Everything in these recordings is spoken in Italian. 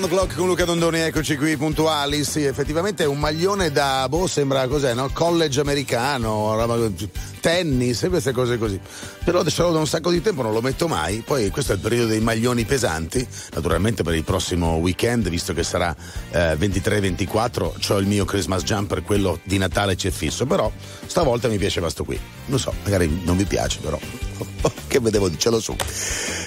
Around the Clock con Luca Dondoni, eccoci qui puntuali. Sì, effettivamente è un maglione da, boh, sembra cos'è, no? College americano, tennis queste cose così. Però ce l'ho da un sacco di tempo, non lo metto mai. Poi questo è il periodo dei maglioni pesanti. Naturalmente per il prossimo weekend, visto che sarà eh, 23-24, ho il mio Christmas jumper, quello di Natale c'è fisso. Però stavolta mi piaceva sto qui. Non so, magari non vi piace, però. che vedevo, dicelo su.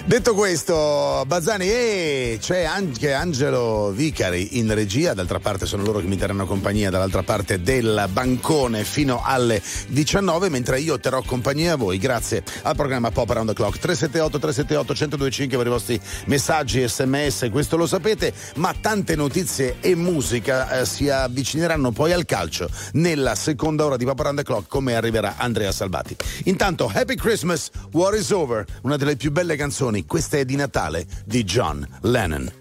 Detto questo, Bazzani, eh, c'è anche Angelo Vicari in regia, d'altra parte sono loro che mi terranno compagnia dall'altra parte del bancone fino alle 19, mentre io terrò compagnia a voi grazie al programma Pop Around the Clock 378 378 1025 per i vostri messaggi, sms, questo lo sapete, ma tante notizie e musica eh, si avvicineranno poi al calcio nella seconda ora di Pop Around the Clock come arriverà Andrea Salvati. Intanto Happy Christmas, War is Over, una delle più belle canzoni, questa è di Natale di John Lennon.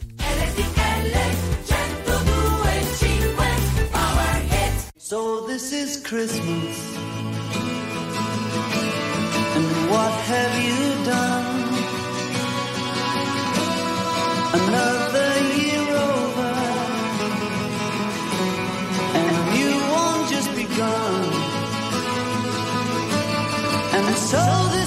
So this is Christmas. And what have you done? Another year over. And you won't just begun. And so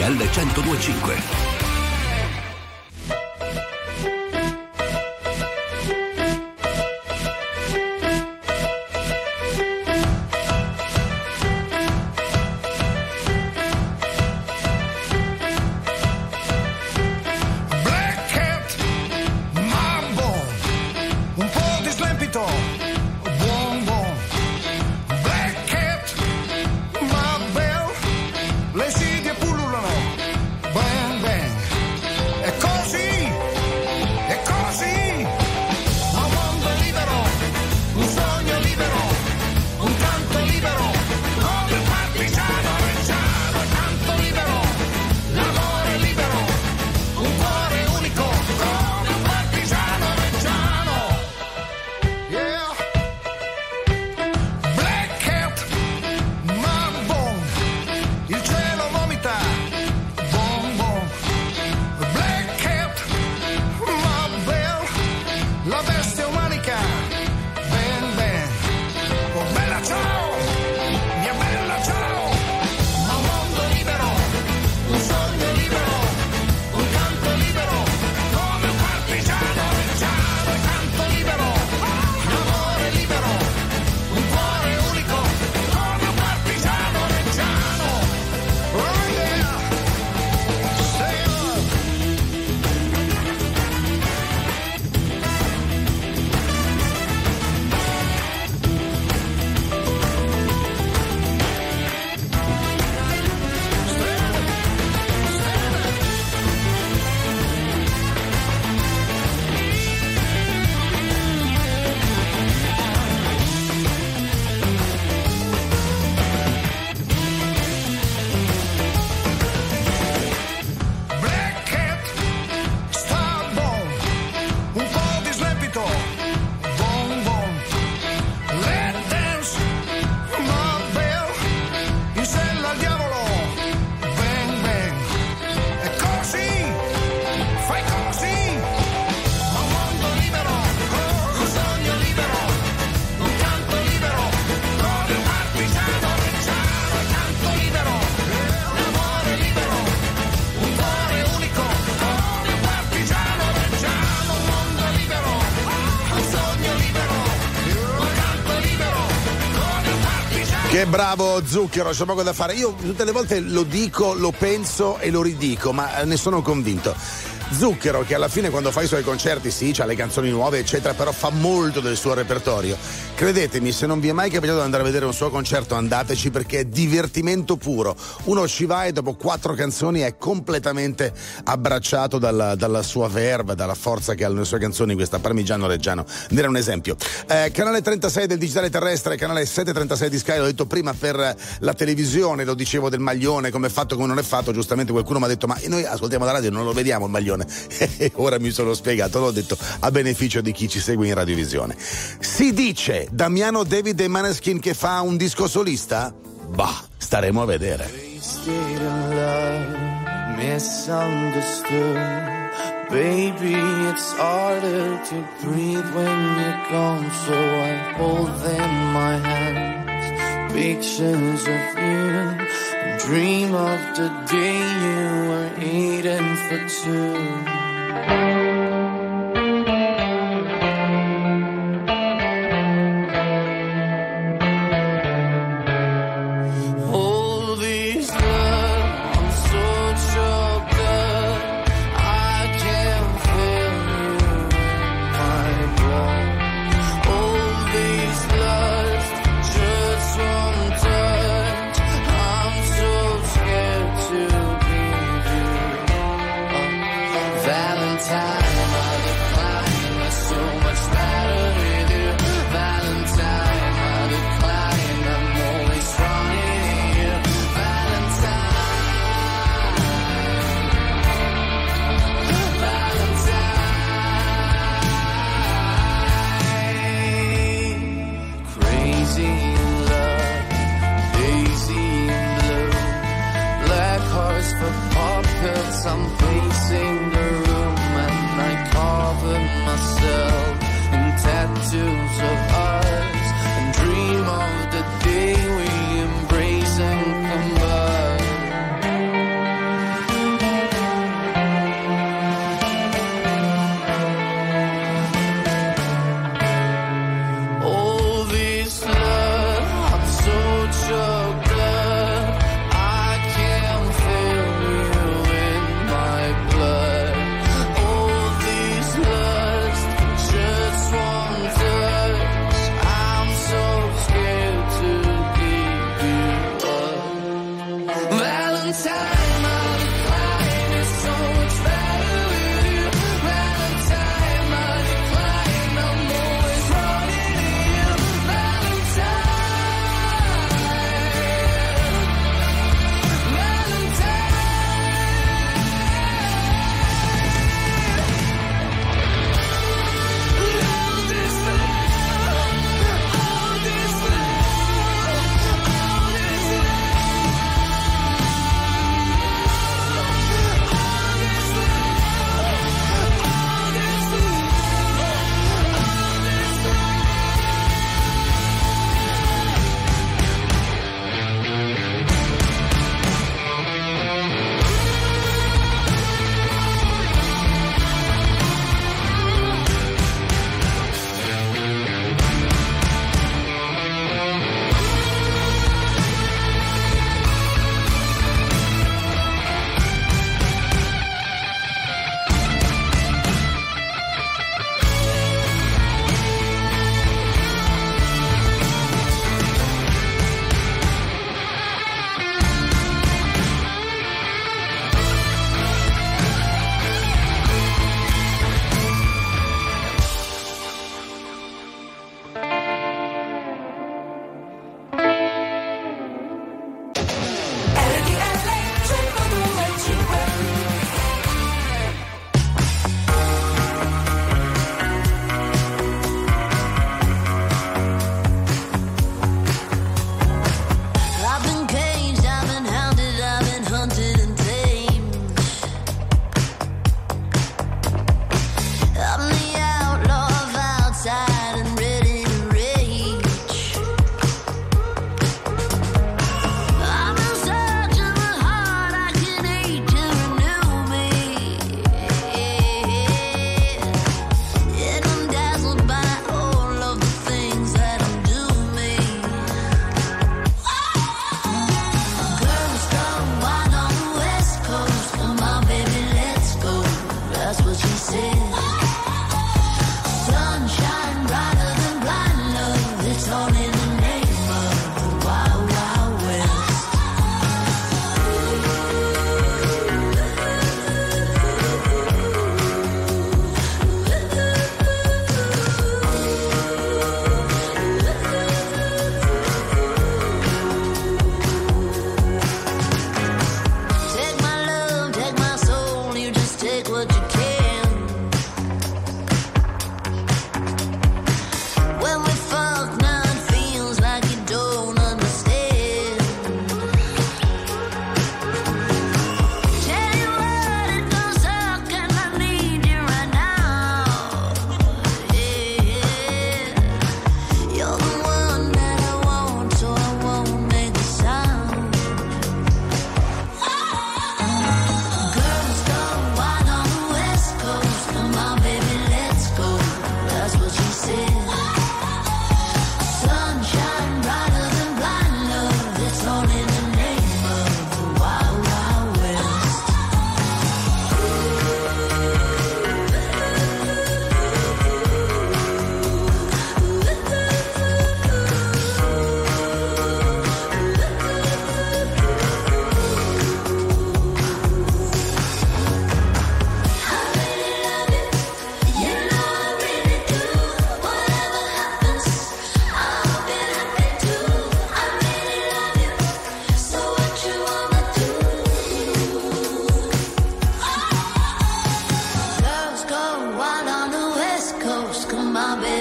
RTL 1025. Bravo Zucchero, c'è poco da fare. Io tutte le volte lo dico, lo penso e lo ridico, ma eh, ne sono convinto. Zucchero, che alla fine quando fa i suoi concerti, sì, ha le canzoni nuove, eccetera, però fa molto del suo repertorio. Credetemi, se non vi è mai capitato di andare a vedere un suo concerto, andateci perché è divertimento puro. Uno ci va e dopo quattro canzoni è completamente abbracciato dalla, dalla sua verba, dalla forza che ha le sue canzoni, questa Parmigiano Reggiano. Ne un esempio. Eh, canale 36 del digitale terrestre, canale 736 di Sky, l'ho detto prima per la televisione, lo dicevo del maglione, come è fatto, come non è fatto. Giustamente qualcuno mi ha detto: Ma noi ascoltiamo la radio e non lo vediamo il maglione. E ora mi sono spiegato, l'ho detto a beneficio di chi ci segue in radiovisione. Si dice Damiano David e Maneskin che fa un disco solista? Bah, staremo a vedere. Baby, it's harder to breathe when you're gone, so I hold them my hands. Pictures of you, dream of the day you were eating for two.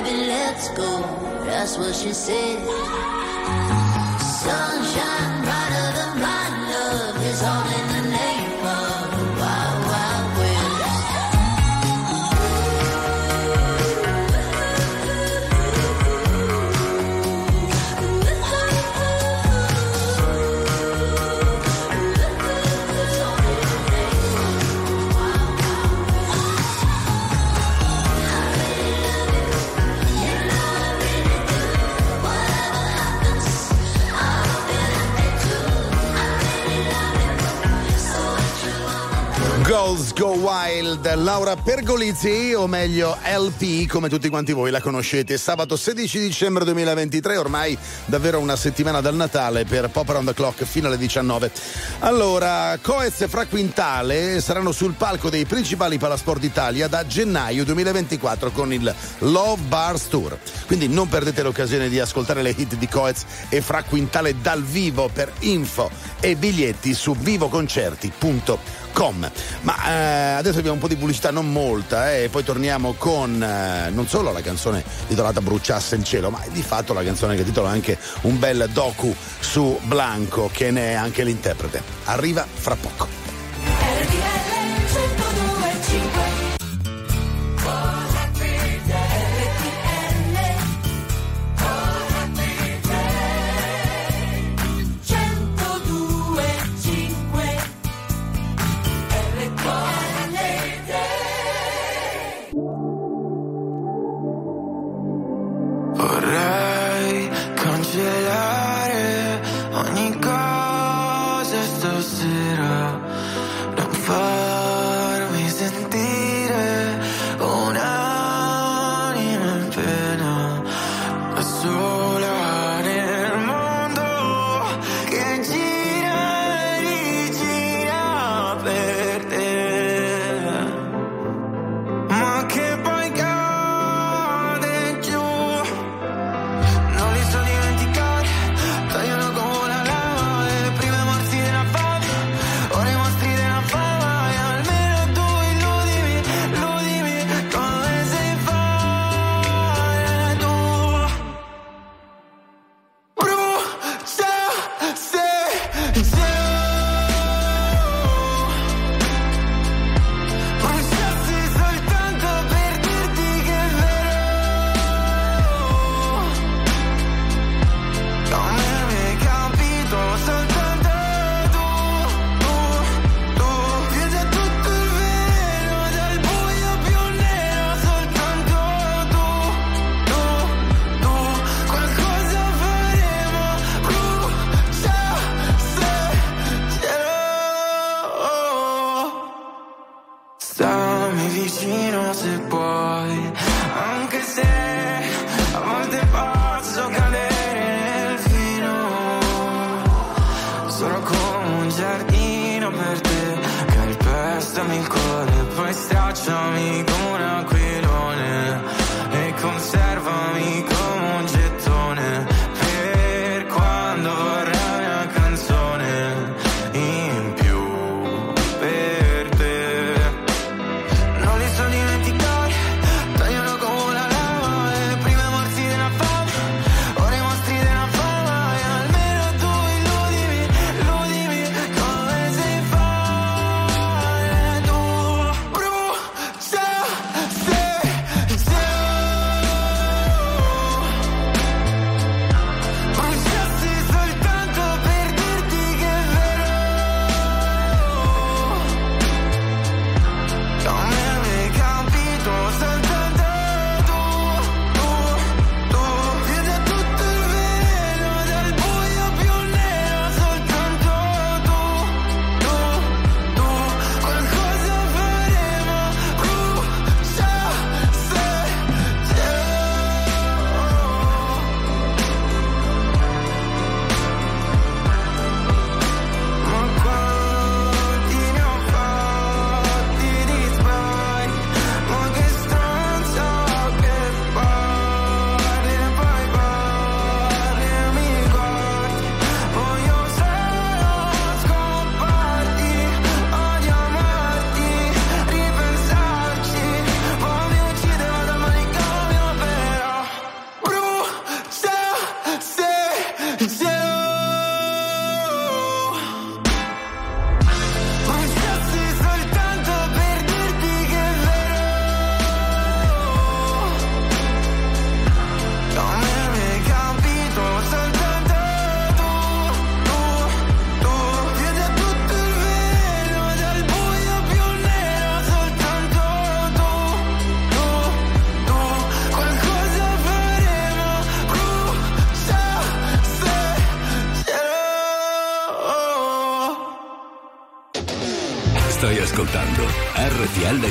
baby, let's go. That's what she said. Sunshine. Go Wild, Laura Pergolizzi, o meglio LP, come tutti quanti voi la conoscete. Sabato 16 dicembre 2023, ormai davvero una settimana dal Natale per Pop Around the Clock fino alle 19. Allora, Coez e Fra Quintale saranno sul palco dei principali Palasport d'Italia da gennaio 2024 con il Love Bars Tour. Quindi non perdete l'occasione di ascoltare le hit di Coez e Fra Quintale dal vivo per info e biglietti su vivoconcerti.com. Ma eh, adesso abbiamo un po' di pubblicità, non molta, eh, e poi torniamo con eh, non solo la canzone titolata Bruciasse il cielo, ma di fatto la canzone che titola anche un bel docu su Blanco, che ne è anche l'interprete. Arriva fra poco.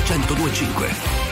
1025.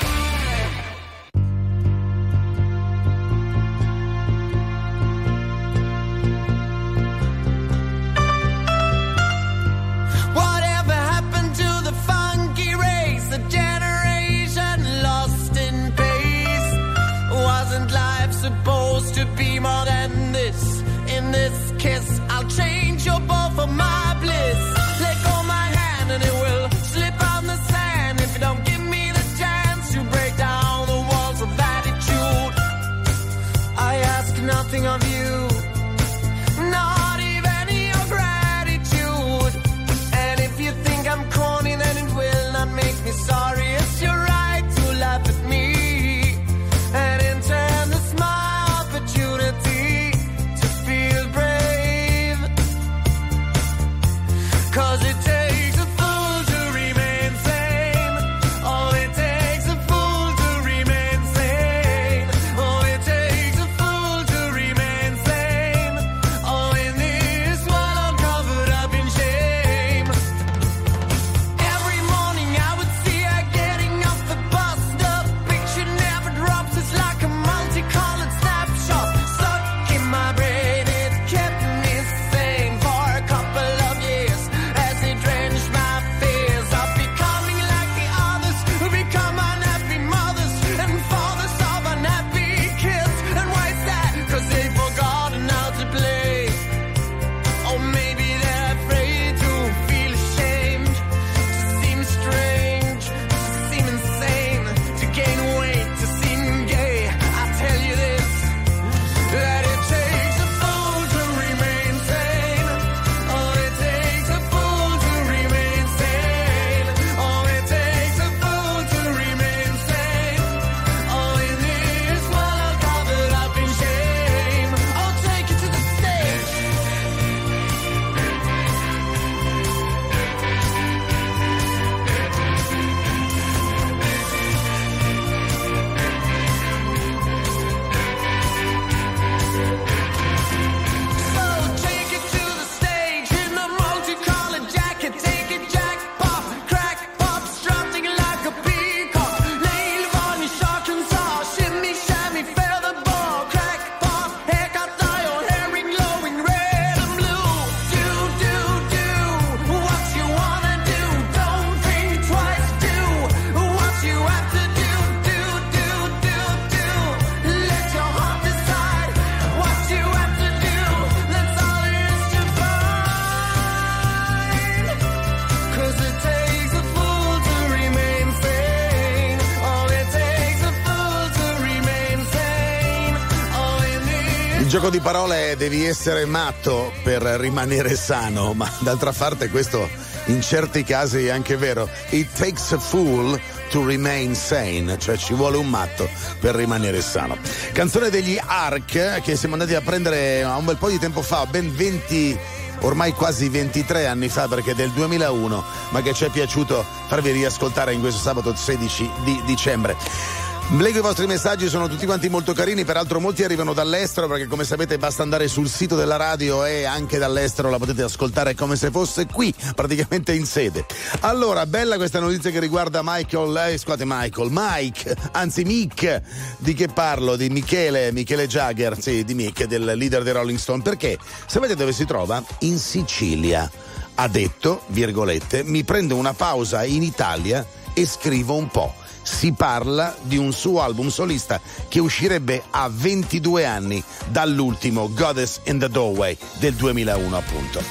Gioco di parole è devi essere matto per rimanere sano, ma d'altra parte questo in certi casi è anche vero. It takes a fool to remain sane, cioè ci vuole un matto per rimanere sano. Canzone degli Ark che siamo andati a prendere un bel po' di tempo fa, ben 20 ormai quasi 23 anni fa perché è del 2001, ma che ci è piaciuto farvi riascoltare in questo sabato 16 di dicembre. Leggo i vostri messaggi, sono tutti quanti molto carini, peraltro molti arrivano dall'estero perché come sapete basta andare sul sito della radio e anche dall'estero la potete ascoltare come se fosse qui, praticamente in sede. Allora, bella questa notizia che riguarda Michael, eh, scusate Michael, Mike, anzi Mick, di che parlo? Di Michele, Michele Jagger, sì, di Mick, del leader dei Rolling Stone, perché sapete dove si trova? In Sicilia. Ha detto, virgolette, mi prendo una pausa in Italia e scrivo un po' si parla di un suo album solista che uscirebbe a 22 anni dall'ultimo Goddess in the Doorway del 2001 appunto.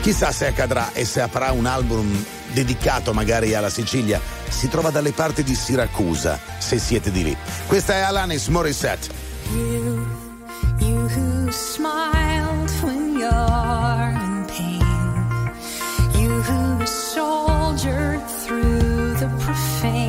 Chissà se accadrà e se avrà un album dedicato magari alla Sicilia. Si trova dalle parti di Siracusa, se siete di lì. Questa è Alanis Morissette. You, you who smiled through the profane.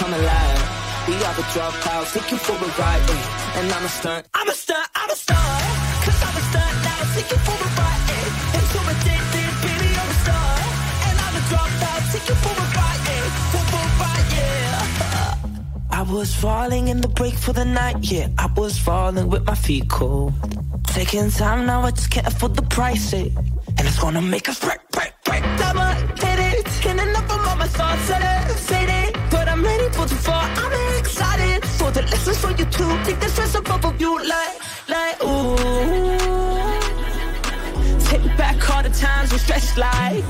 Come alive. We are the dropouts, take you for a ride, eh. and I'm a stunt. I'm a stunt, I'm a stunt. Cause I'm a stunt now, take you for a ride, eh. and too addicted, baby, you're a star. And I'm a dropout, take you for a ride, eh. for a ride, yeah. I was falling in the break for the night, yeah. I was falling with my feet cold. Taking time now, I just can't afford the price, eh. And it's gonna make us break, break, break. Double hit it, can't enough of all my thoughts lessons you too. Take the stress above of you, like, like, ooh. Take back all the times we stretched like.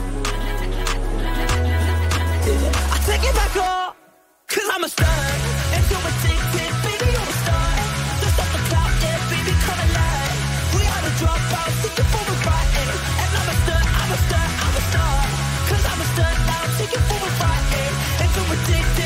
I take it back all, cause I'm a star. And so addicted, baby, you're a star. Just off the cloud, yeah, baby, come alive. We are the dropouts, it for a eh. And I'm a star, I'm a star, I'm a star. Cause I'm a star now, take it for a eh. And so addicted,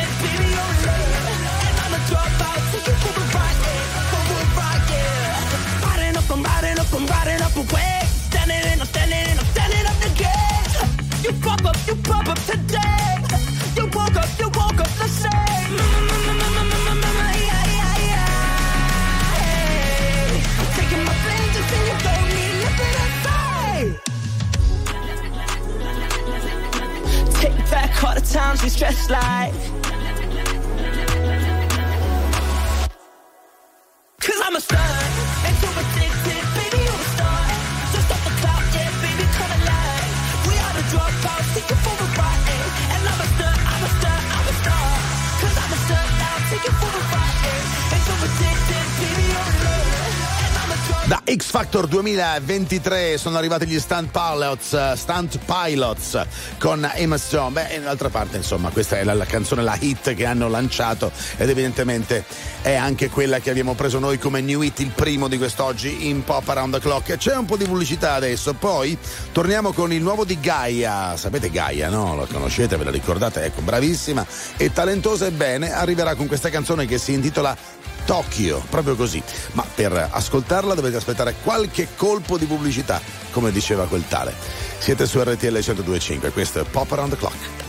back all the times we stressed like. Cause I'm a star. And too baby, you're a star. Just the clock, yeah, baby, come alive. We are the dropouts, for ride. And I'm a star, I'm a star, I'm a star. Cause I'm a star now, for ride. And too baby, you're a love. X Factor 2023 sono arrivati gli Stunt Pilots, eh, Stunt Pilots con Emma Stone. Beh, in altra parte, insomma, questa è la, la canzone, la hit che hanno lanciato ed evidentemente è anche quella che abbiamo preso noi come new hit, il primo di quest'oggi in Pop Around the Clock. C'è un po' di pubblicità adesso, poi torniamo con il nuovo di Gaia. Sapete Gaia, no? Lo conoscete, ve la ricordate? Ecco, bravissima e talentosa e bene, arriverà con questa canzone che si intitola Tokyo, proprio così. Ma per ascoltarla dovete aspettare qualche colpo di pubblicità, come diceva quel tale. Siete su RTL 1025, questo è Pop Around the Clock.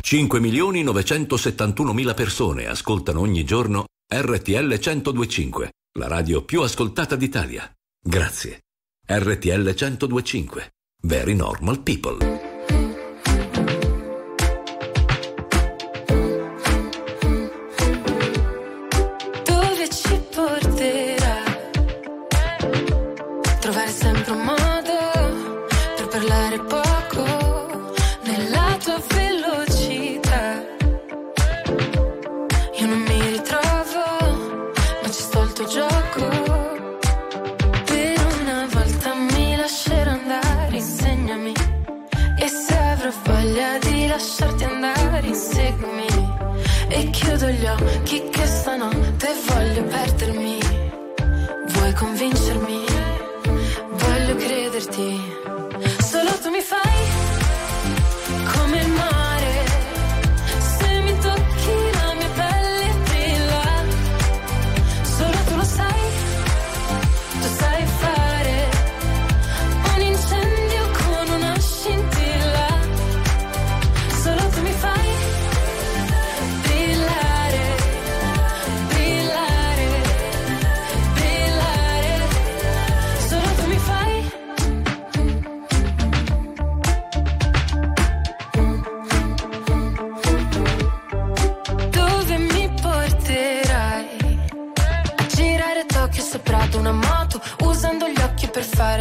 5 milioni 971 mila persone ascoltano ogni giorno RTL 1025, la radio più ascoltata d'Italia. Grazie. RTL 1025. Very normal people. 이렇게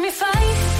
me fight.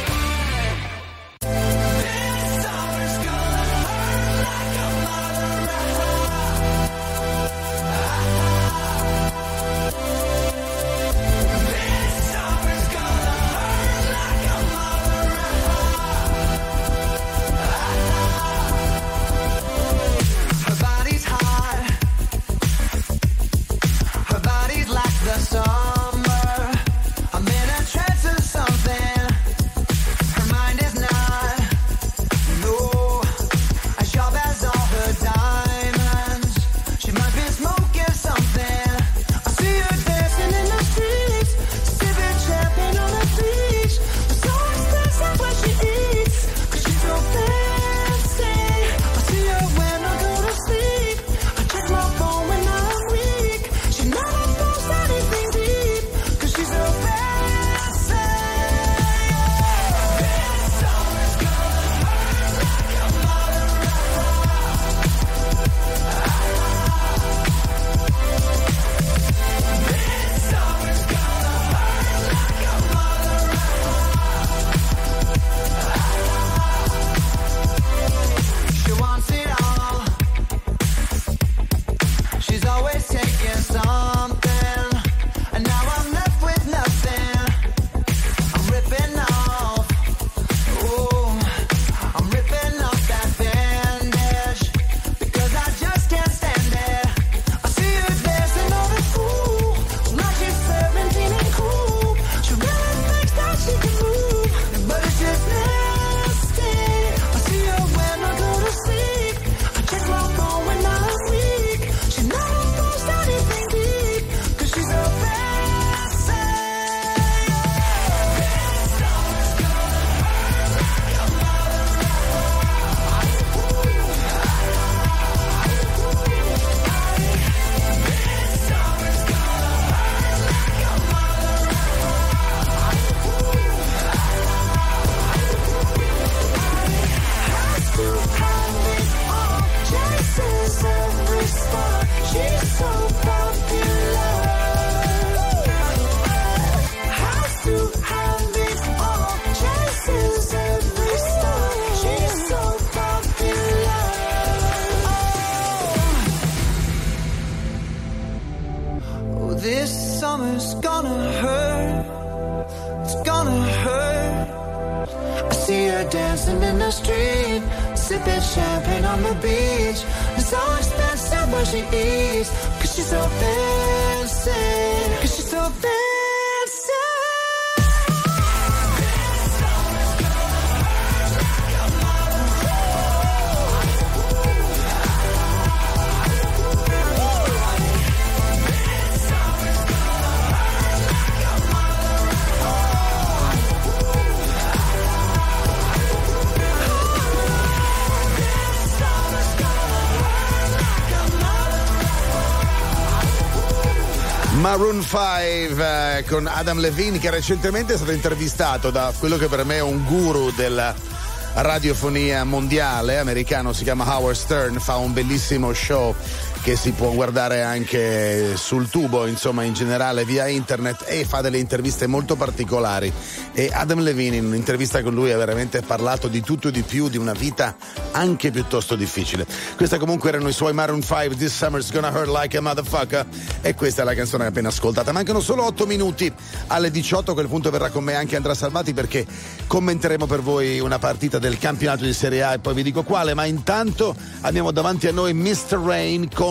5 eh, con Adam Levine che recentemente è stato intervistato da quello che per me è un guru della radiofonia mondiale americano, si chiama Howard Stern, fa un bellissimo show che si può guardare anche sul tubo, insomma in generale via internet e fa delle interviste molto particolari e Adam Levine in un'intervista con lui ha veramente parlato di tutto e di più, di una vita anche piuttosto difficile. Questa comunque erano i suoi Maroon 5, This Summer's Gonna Hurt Like a Motherfucker e questa è la canzone appena ascoltata. Mancano solo 8 minuti alle 18, a quel punto verrà con me anche Andrea Salvati perché commenteremo per voi una partita del campionato di Serie A e poi vi dico quale, ma intanto abbiamo davanti a noi Mr. Rain con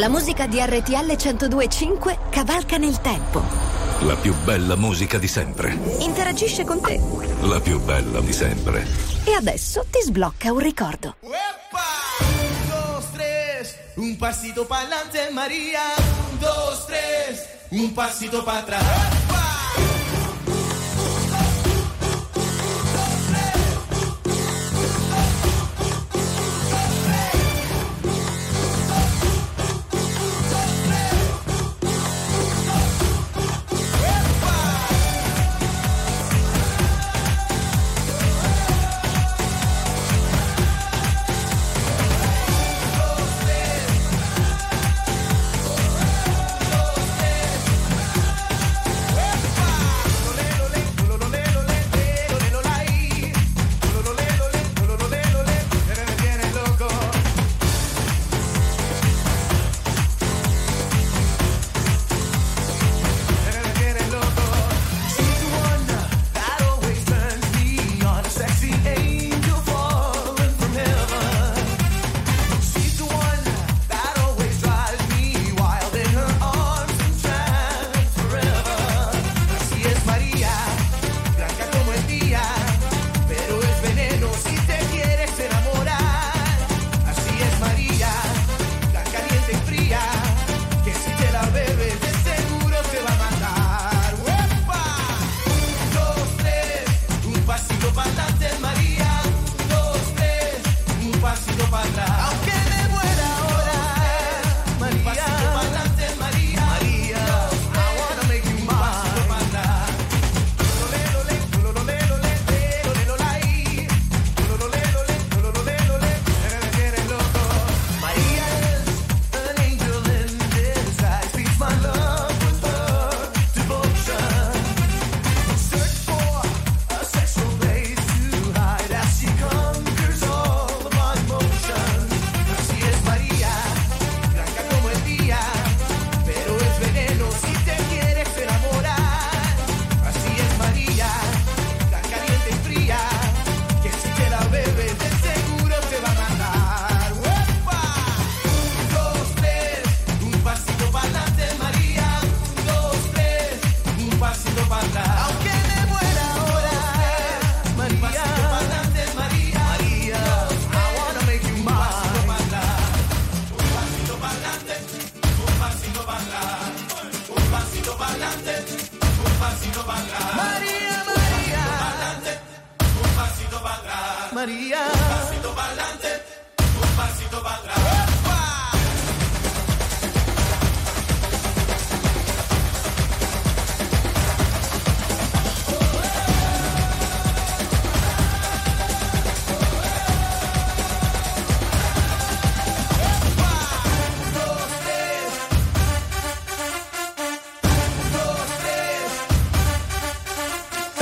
La musica di RTL 1025 cavalca nel tempo. La più bella musica di sempre. Interagisce con te. La più bella di sempre. E adesso ti sblocca un ricordo. Un, dos, tres, un pasito para adelante, María. Un, dos, tres, un pasito para atrás.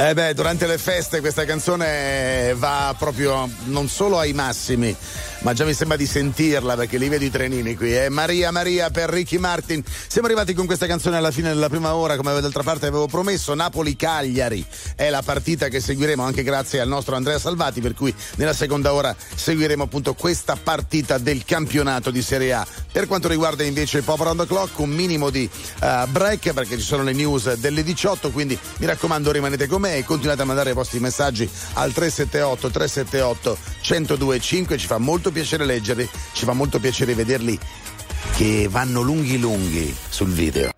Eh beh, durante le feste questa canzone va proprio non solo ai massimi, ma già mi sembra di sentirla perché li vedo i trenini qui. Eh. Maria Maria per Ricky Martin. Siamo arrivati con questa canzone alla fine della prima ora, come d'altra parte avevo promesso. Napoli-Cagliari è la partita che seguiremo anche grazie al nostro Andrea Salvati, per cui nella seconda ora seguiremo appunto questa partita del campionato di Serie A. Per quanto riguarda invece il Pop Around the Clock, un minimo di eh, break perché ci sono le news delle 18, quindi mi raccomando rimanete con me e continuate a mandare i vostri messaggi al 378 378 1025, ci fa molto piacere leggerli, ci fa molto piacere vederli che vanno lunghi lunghi sul video.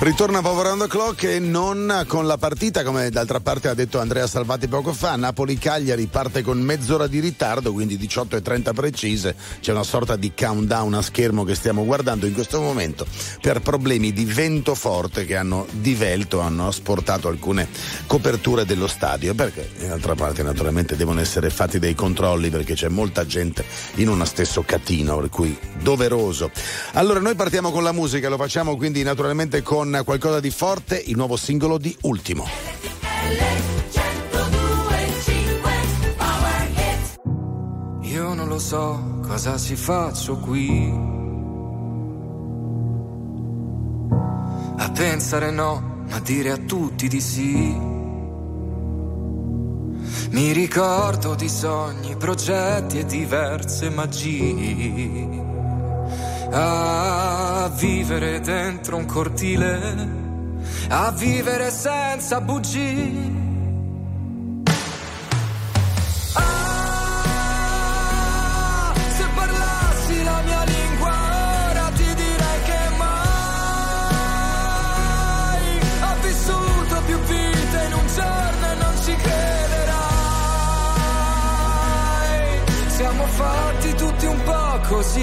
Ritorna the Clock e non con la partita, come d'altra parte ha detto Andrea Salvati poco fa. Napoli-Cagliari parte con mezz'ora di ritardo, quindi 18.30 precise. C'è una sorta di countdown a schermo che stiamo guardando in questo momento per problemi di vento forte che hanno divelto, hanno asportato alcune coperture dello stadio. Perché, d'altra parte, naturalmente devono essere fatti dei controlli perché c'è molta gente in uno stesso catino, per cui doveroso. Allora, noi partiamo con la musica, lo facciamo quindi naturalmente con qualcosa di forte, il nuovo singolo di Ultimo. Io non lo so cosa si faccio qui. A pensare no, ma dire a tutti di sì. Mi ricordo di sogni, progetti e diverse magie. A vivere dentro un cortile, a vivere senza bugie. Così,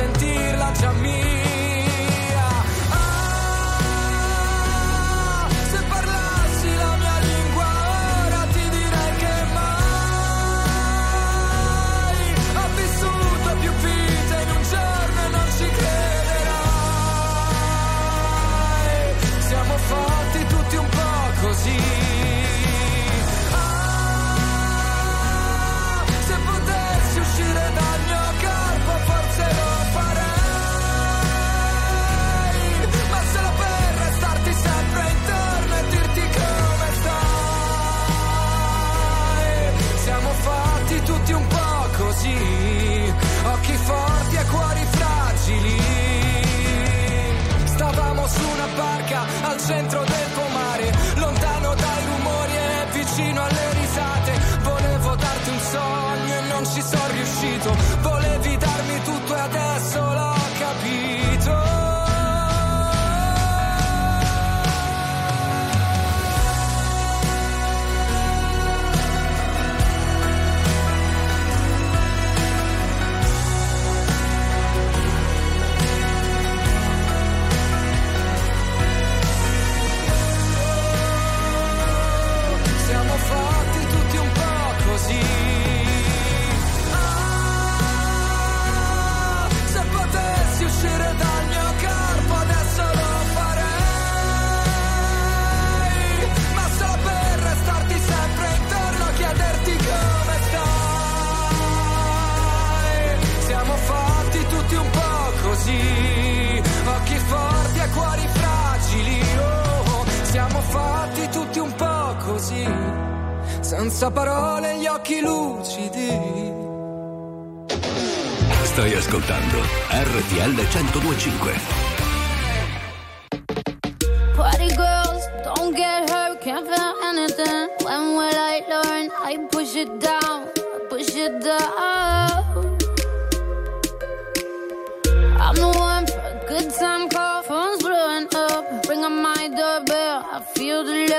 sentirla già mia. Centro senza parole gli occhi lucidi. Stai ascoltando RTL 1025. Party girls, don't get hurt, can't feel anything. When will I learn? I push it down, push it down. I'm the one for a good time call, phone's blowing up. Bring on my doorbell, I feel the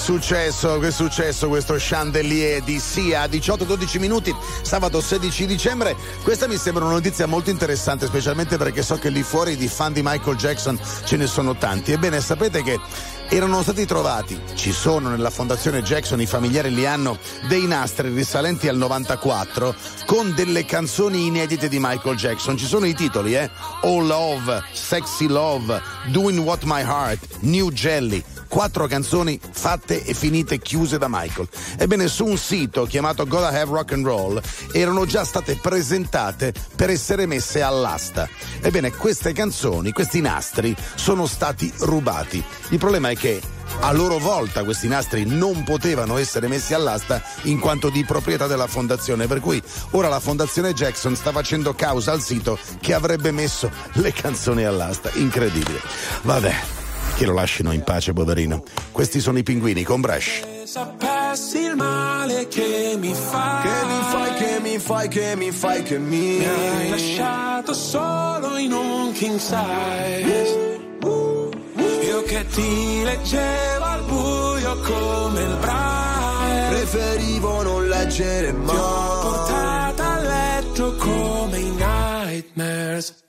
successo? Che è successo questo chandelier di Sia a 18-12 minuti, sabato 16 dicembre? Questa mi sembra una notizia molto interessante, specialmente perché so che lì fuori di fan di Michael Jackson ce ne sono tanti. Ebbene, sapete che erano stati trovati, ci sono nella fondazione Jackson, i familiari li hanno, dei nastri risalenti al 94 con delle canzoni inedite di Michael Jackson. Ci sono i titoli, eh? All Love, Sexy Love, Doing What My Heart, New Jelly. Quattro canzoni fatte e finite chiuse da Michael. Ebbene, su un sito chiamato Gotta Have Rock and Roll erano già state presentate per essere messe all'asta. Ebbene, queste canzoni, questi nastri, sono stati rubati. Il problema è che a loro volta questi nastri non potevano essere messi all'asta in quanto di proprietà della fondazione, per cui ora la fondazione Jackson sta facendo causa al sito che avrebbe messo le canzoni all'asta. Incredibile. Vabbè, che lo lasciano in pace, poverino. Questi sono i pinguini con Brush. Sapessi il male che mi fai. Che mi fai, che mi fai, che mi fai, che mi Mi hai lasciato solo in un king size. Io che ti leggevo al buio come il braille. Preferivo non leggere mai. Ti ho portata a letto come i nightmares.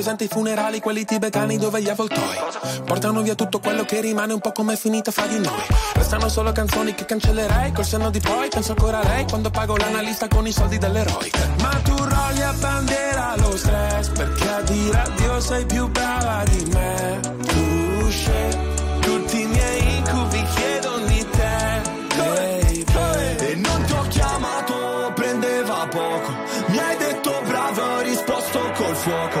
Presente i funerali, quelli tibetani dove gli avvoltoi Portano via tutto quello che rimane un po' come è finita fra di noi Restano solo canzoni che cancellerei Col senno di poi penso ancora a lei Quando pago l'analista con i soldi dell'eroe Ma tu rogli a bandiera lo stress Perché a dire addio sei più brava di me Tu scegli tutti i miei incubi chiedono di te baby. E non ti ho chiamato, prendeva poco. Mi hai detto bravo, ho risposto col fuoco.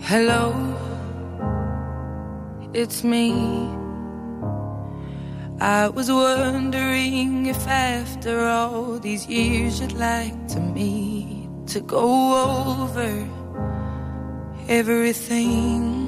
Hello, it's me. I was wondering if after all these years you'd like to meet to go over everything.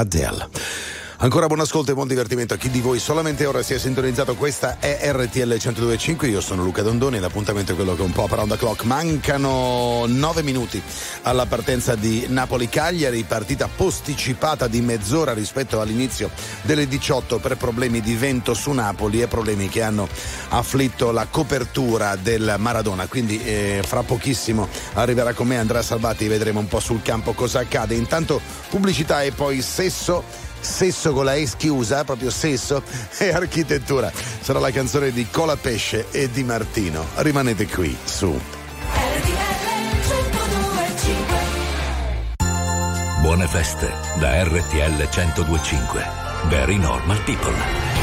Adele. Ancora buon ascolto e buon divertimento a chi di voi solamente ora si è sintonizzato. Questa è RTL 1025. Io sono Luca Dondoni. L'appuntamento è quello che è un po' around the clock. Mancano nove minuti alla partenza di Napoli-Cagliari, partita posticipata di mezz'ora rispetto all'inizio delle 18 per problemi di vento su Napoli e problemi che hanno afflitto la copertura del Maradona. Quindi eh, fra pochissimo arriverà con me Andrea Salvati vedremo un po' sul campo cosa accade. Intanto pubblicità e poi sesso Sesso con la S chiusa, proprio sesso e architettura. Sarà la canzone di Cola Pesce e di Martino. Rimanete qui su. Buone feste da RTL 1025. Very normal people.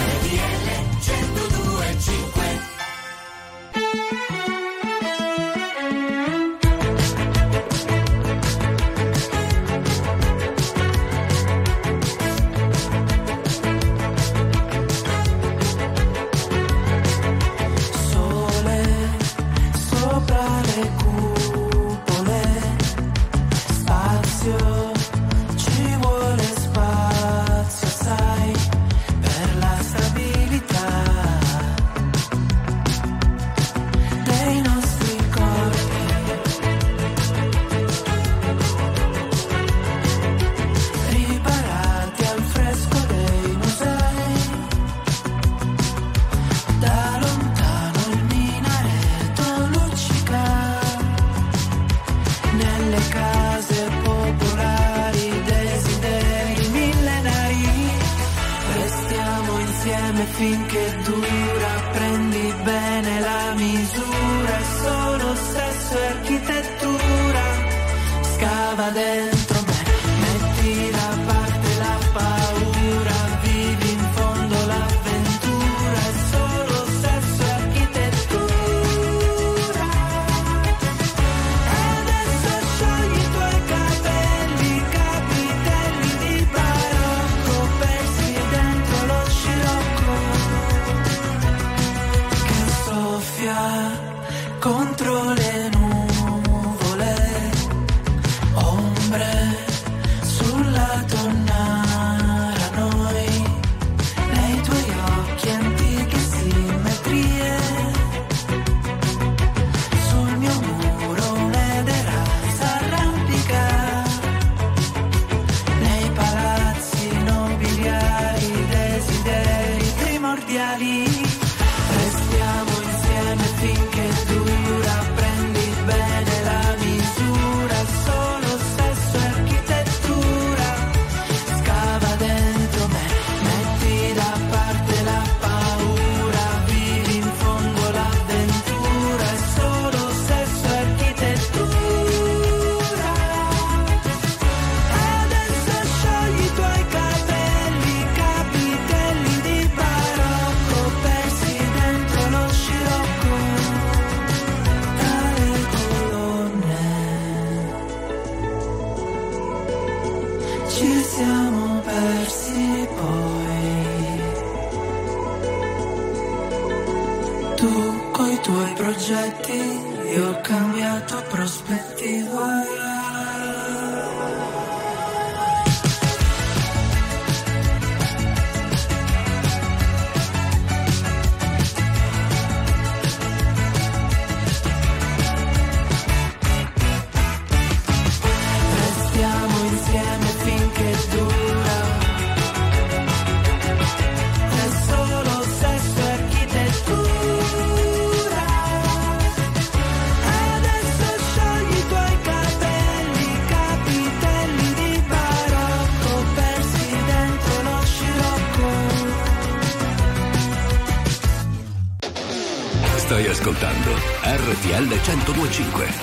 1025.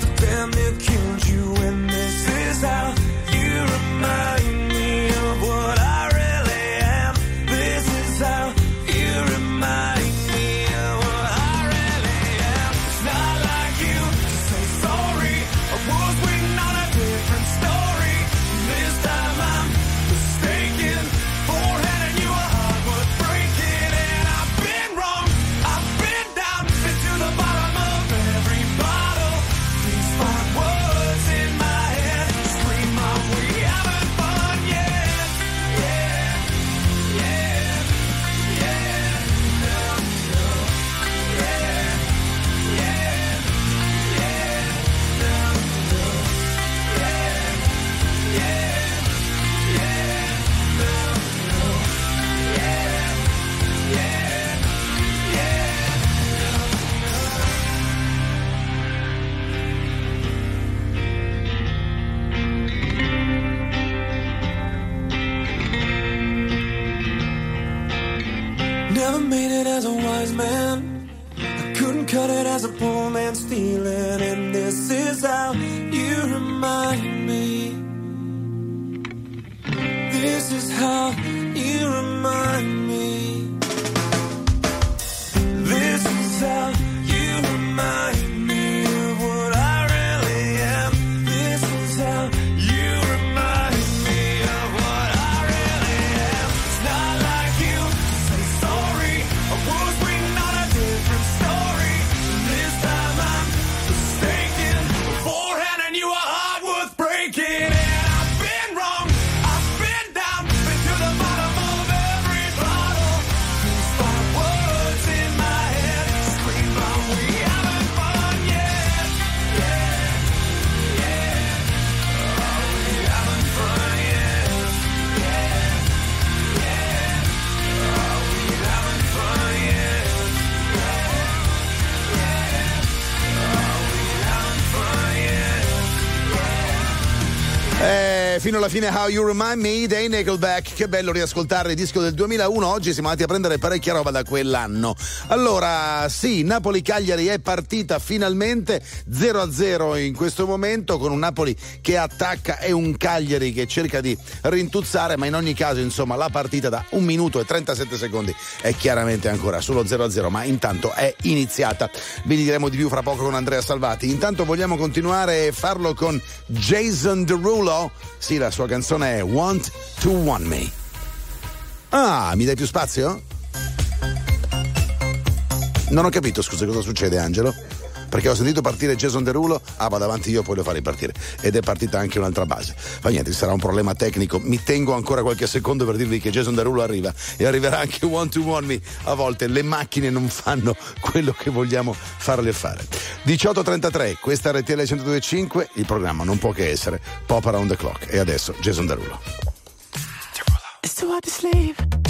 the damn near king. fino alla fine How You Remind Me dei Nickelback. Che bello riascoltare il disco del 2001. Oggi siamo andati a prendere parecchia roba da quell'anno. Allora, sì, Napoli-Cagliari è partita finalmente 0-0 in questo momento con un Napoli che attacca e un Cagliari che cerca di rintuzzare, ma in ogni caso, insomma, la partita da 1 minuto e 37 secondi è chiaramente ancora solo 0-0, ma intanto è iniziata. Vi diremo di più fra poco con Andrea Salvati. Intanto vogliamo continuare e farlo con Jason Derulo. Sì, la sua canzone è Want to Want Me. Ah, mi dai più spazio? Non ho capito, scusa, cosa succede Angelo? perché ho sentito partire Jason Derulo, ah va davanti io, poi lo farei partire. Ed è partita anche un'altra base. Ma niente, sarà un problema tecnico. Mi tengo ancora qualche secondo per dirvi che Jason Derulo arriva e arriverà anche One to One Me. A volte le macchine non fanno quello che vogliamo farle fare. 18.33, questa è RTL 102.5 il programma non può che essere Pop Around the Clock. E adesso Jason Derulo. It's too hard to sleep.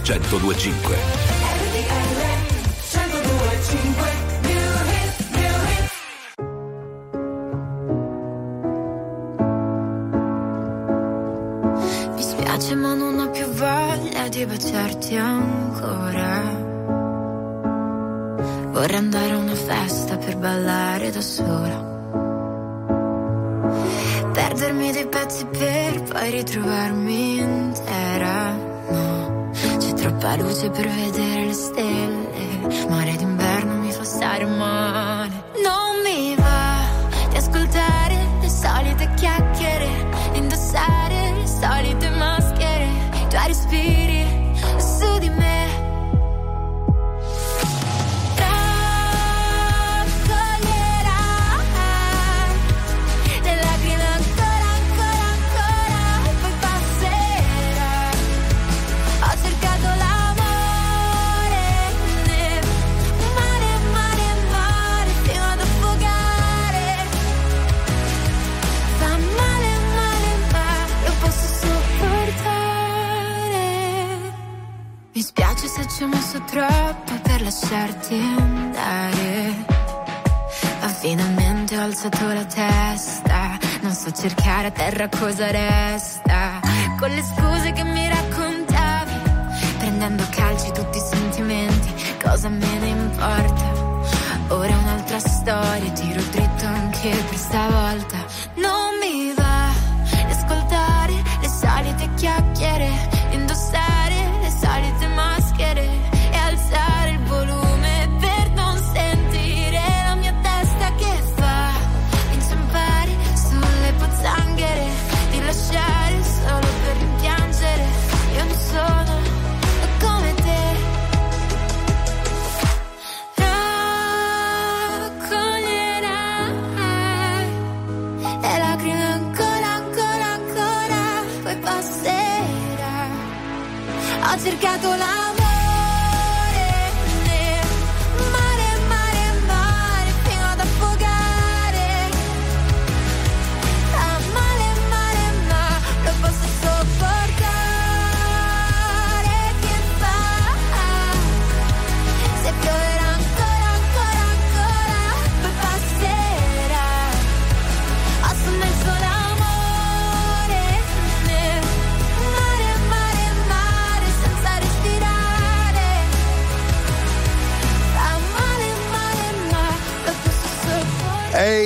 102.5 storia. Tiro dritto anche per stavolta.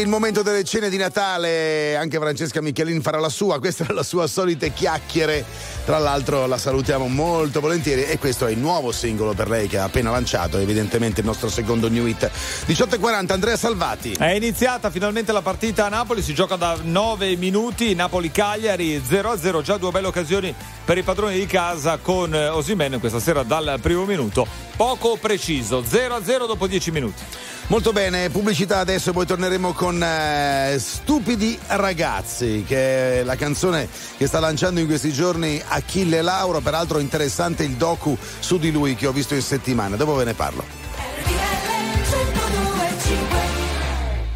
Il momento delle cene di Natale, anche Francesca Michelin farà la sua, questa è la sua solite chiacchiere, tra l'altro la salutiamo molto volentieri e questo è il nuovo singolo per lei che ha appena lanciato, evidentemente il nostro secondo new hit. 18.40 Andrea Salvati. È iniziata finalmente la partita a Napoli, si gioca da 9 minuti, Napoli-Cagliari 0-0, già due belle occasioni per i padroni di casa con eh, Osimhen questa sera dal primo minuto, poco preciso, 0-0 dopo 10 minuti. Molto bene, pubblicità adesso, poi torneremo con eh, Stupidi ragazzi, che è la canzone che sta lanciando in questi giorni Achille Lauro, peraltro interessante il docu su di lui che ho visto in settimana, dopo ve ne parlo.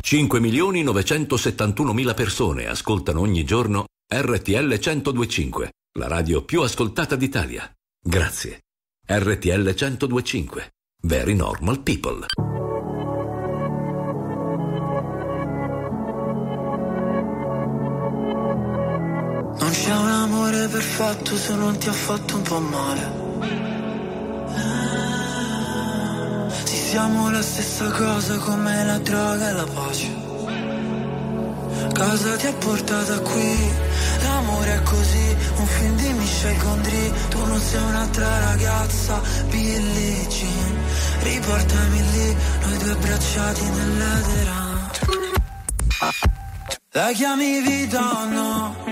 5 milioni 971 mila persone ascoltano ogni giorno RTL 1025, la radio più ascoltata d'Italia. Grazie. RTL 1025. Very normal people. Non c'è un amore perfetto se non ti ha fatto un po' male. Sì, siamo la stessa cosa come la droga e la pace. Cosa ti ha portata qui? L'amore è così, un film di Michel Gondry. Tu non sei un'altra ragazza, Billie Jean. Riportami lì, noi due abbracciati nell'edera. La chiami vita o no?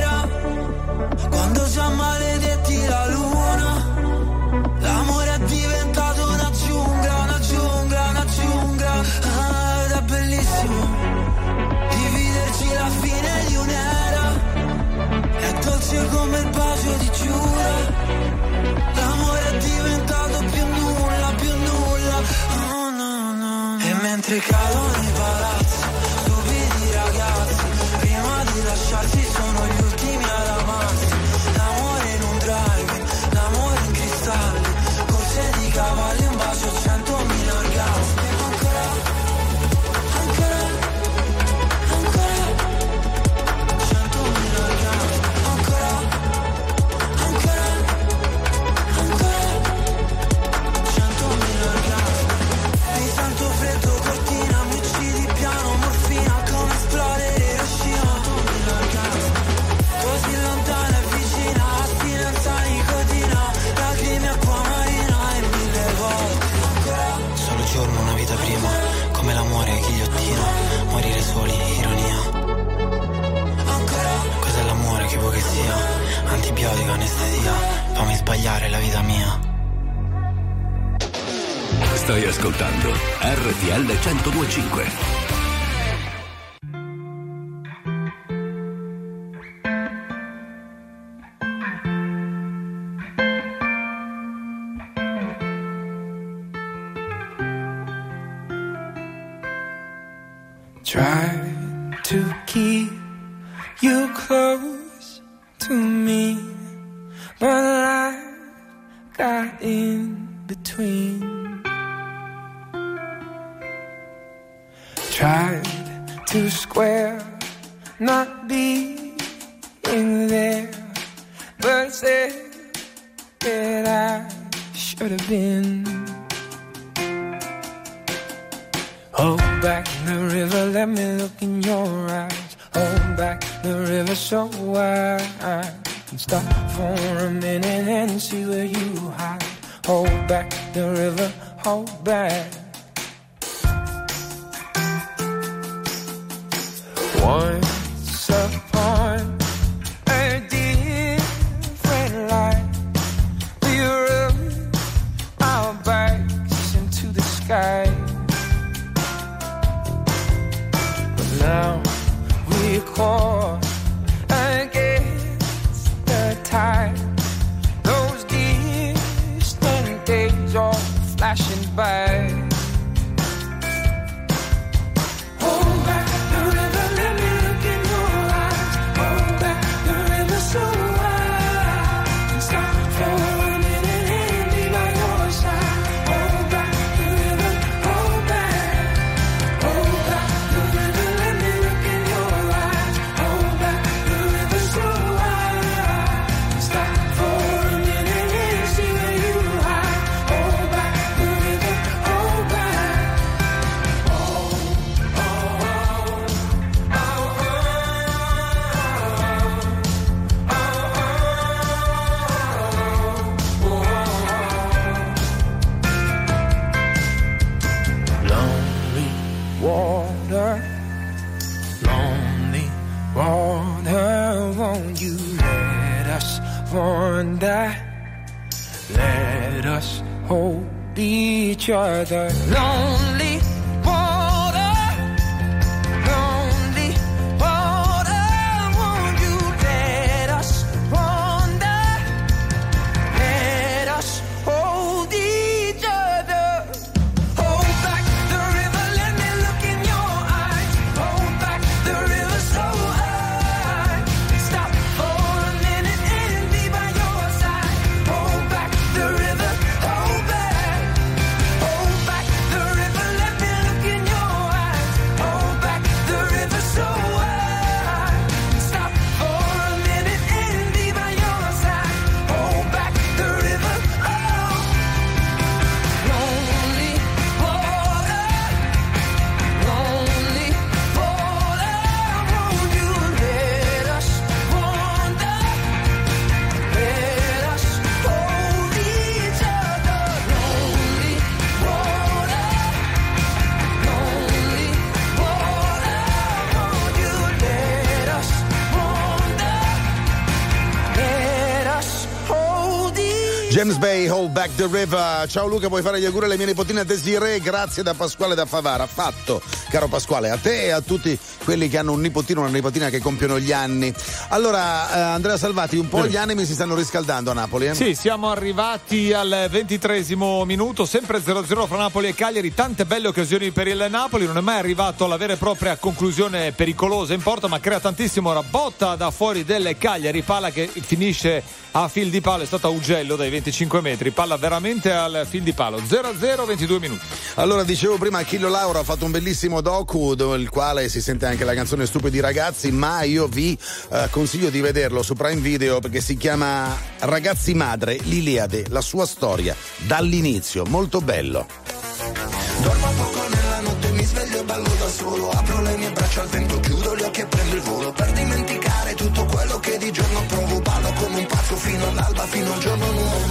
siamo maledetti la luna. L'amore è diventato una giungla, una giungla, una giungla. Ah, Ed è bellissimo Dividerci la fine di un'era. È dolce come il bacio di Giura. L'amore è diventato vivo anestesia, fammi sbagliare la vita mia. Stai ascoltando RTL 1025. Back the River. Ciao Luca, puoi fare gli auguri alle mie nipotine Desiree? Grazie da Pasquale da Favara. Fatto, caro Pasquale, a te e a tutti quelli che hanno un nipotino o una nipotina che compiono gli anni. Allora, eh, Andrea Salvati, un po' gli animi si stanno riscaldando a Napoli. Eh? Sì, siamo arrivati al ventitresimo minuto, sempre 0-0 fra Napoli e Cagliari, tante belle occasioni per il Napoli, non è mai arrivato alla vera e propria conclusione pericolosa in porta, ma crea tantissimo rabotta da fuori del Cagliari, palla che finisce a fil di palo, è stata Ugello dai 25 metri, palla veramente al fil di palo, 0-0, 22 minuti. Allora, dicevo prima, Achillo Laura ha fatto un bellissimo docu, nel quale si sente anche la canzone Stupidi ragazzi, ma io vi eh, consiglio di vederlo su Prime Video perché si chiama Ragazzi Madre, l'Iliade, la sua storia, dall'inizio, molto bello. Dormo poco nella notte, mi sveglio e ballo da solo. Apro le mie braccia al vento, chiudo gli occhi e prendo il volo. Per dimenticare tutto quello che di giorno provo. Ballo come un pazzo fino all'alba, fino al giorno nuovo.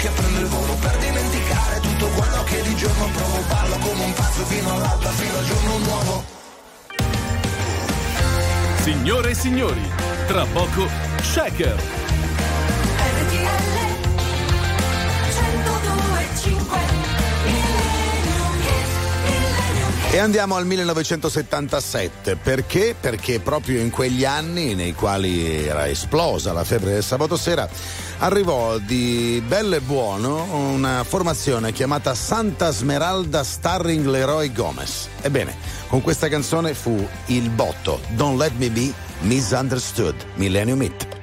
chiudo gli occhi e prendo il volo Per dimenticare tutto quello che di giorno provo. Ballo come un pazzo fino all'alba, fino al giorno nuovo. Signore e signori, tra poco Shaker. E andiamo al 1977, perché? Perché proprio in quegli anni nei quali era esplosa la febbre del sabato sera, arrivò di bello e buono una formazione chiamata Santa Smeralda starring Leroy Gomez. Ebbene, con questa canzone fu il botto Don't Let Me Be Misunderstood, Millennium Hit.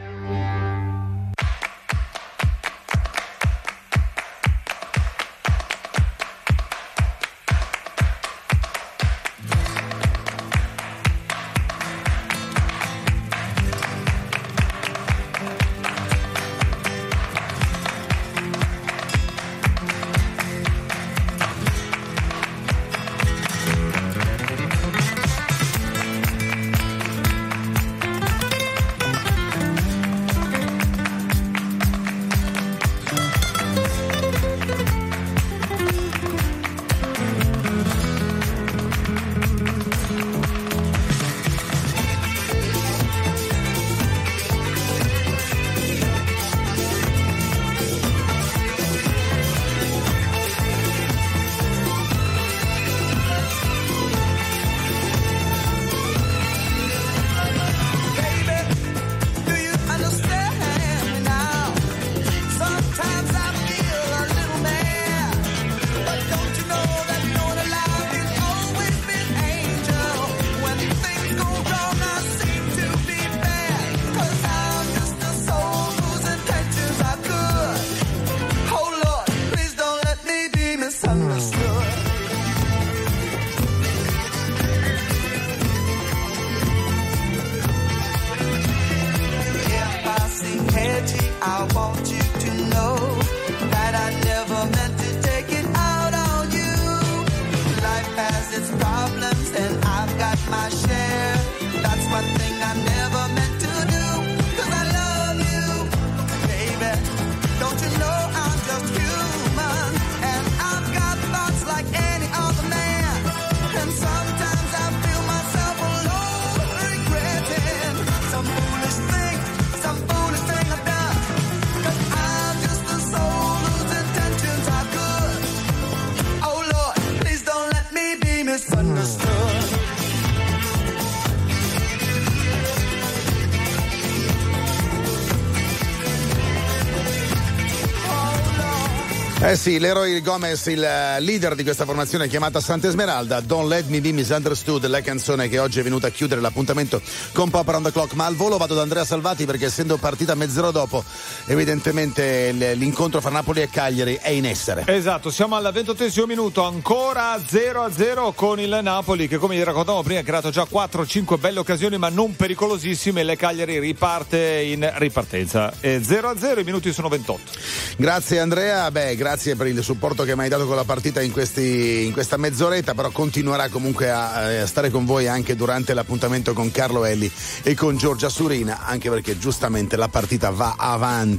Sì, l'eroe Gomez, il eh, leader di questa formazione chiamata Santa Esmeralda, Don't Let Me Be Misunderstood, la canzone che oggi è venuta a chiudere l'appuntamento con Pop Around the Clock. Ma al volo vado da Andrea Salvati perché essendo partita mezz'ora dopo, evidentemente l'incontro fra Napoli e Cagliari è in essere. Esatto, siamo al ventottesimo minuto, ancora 0-0 con il Napoli che come vi raccontavo prima ha creato già 4-5 belle occasioni ma non pericolosissime. Le Cagliari riparte in ripartenza. E 0-0, i minuti sono 28. Grazie Andrea, beh, grazie per il supporto che mi hai dato con la partita in, questi- in questa mezz'oretta, però continuerà comunque a, a stare con voi anche durante l'appuntamento con Carlo Elli e con Giorgia Surina, anche perché giustamente la partita va avanti.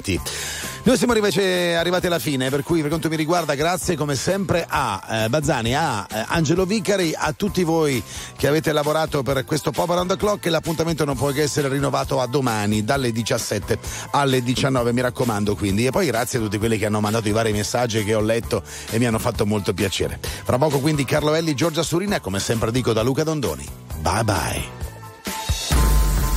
Noi siamo invece arrivati alla fine, per cui per quanto mi riguarda grazie come sempre a eh, Bazzani, a eh, Angelo Vicari, a tutti voi che avete lavorato per questo Pop Around the Clock l'appuntamento non può che essere rinnovato a domani dalle 17 alle 19, mi raccomando quindi. E poi grazie a tutti quelli che hanno mandato i vari messaggi che ho letto e mi hanno fatto molto piacere. Fra poco quindi Carlo Elli, Giorgia Surina, come sempre dico da Luca Dondoni. Bye bye.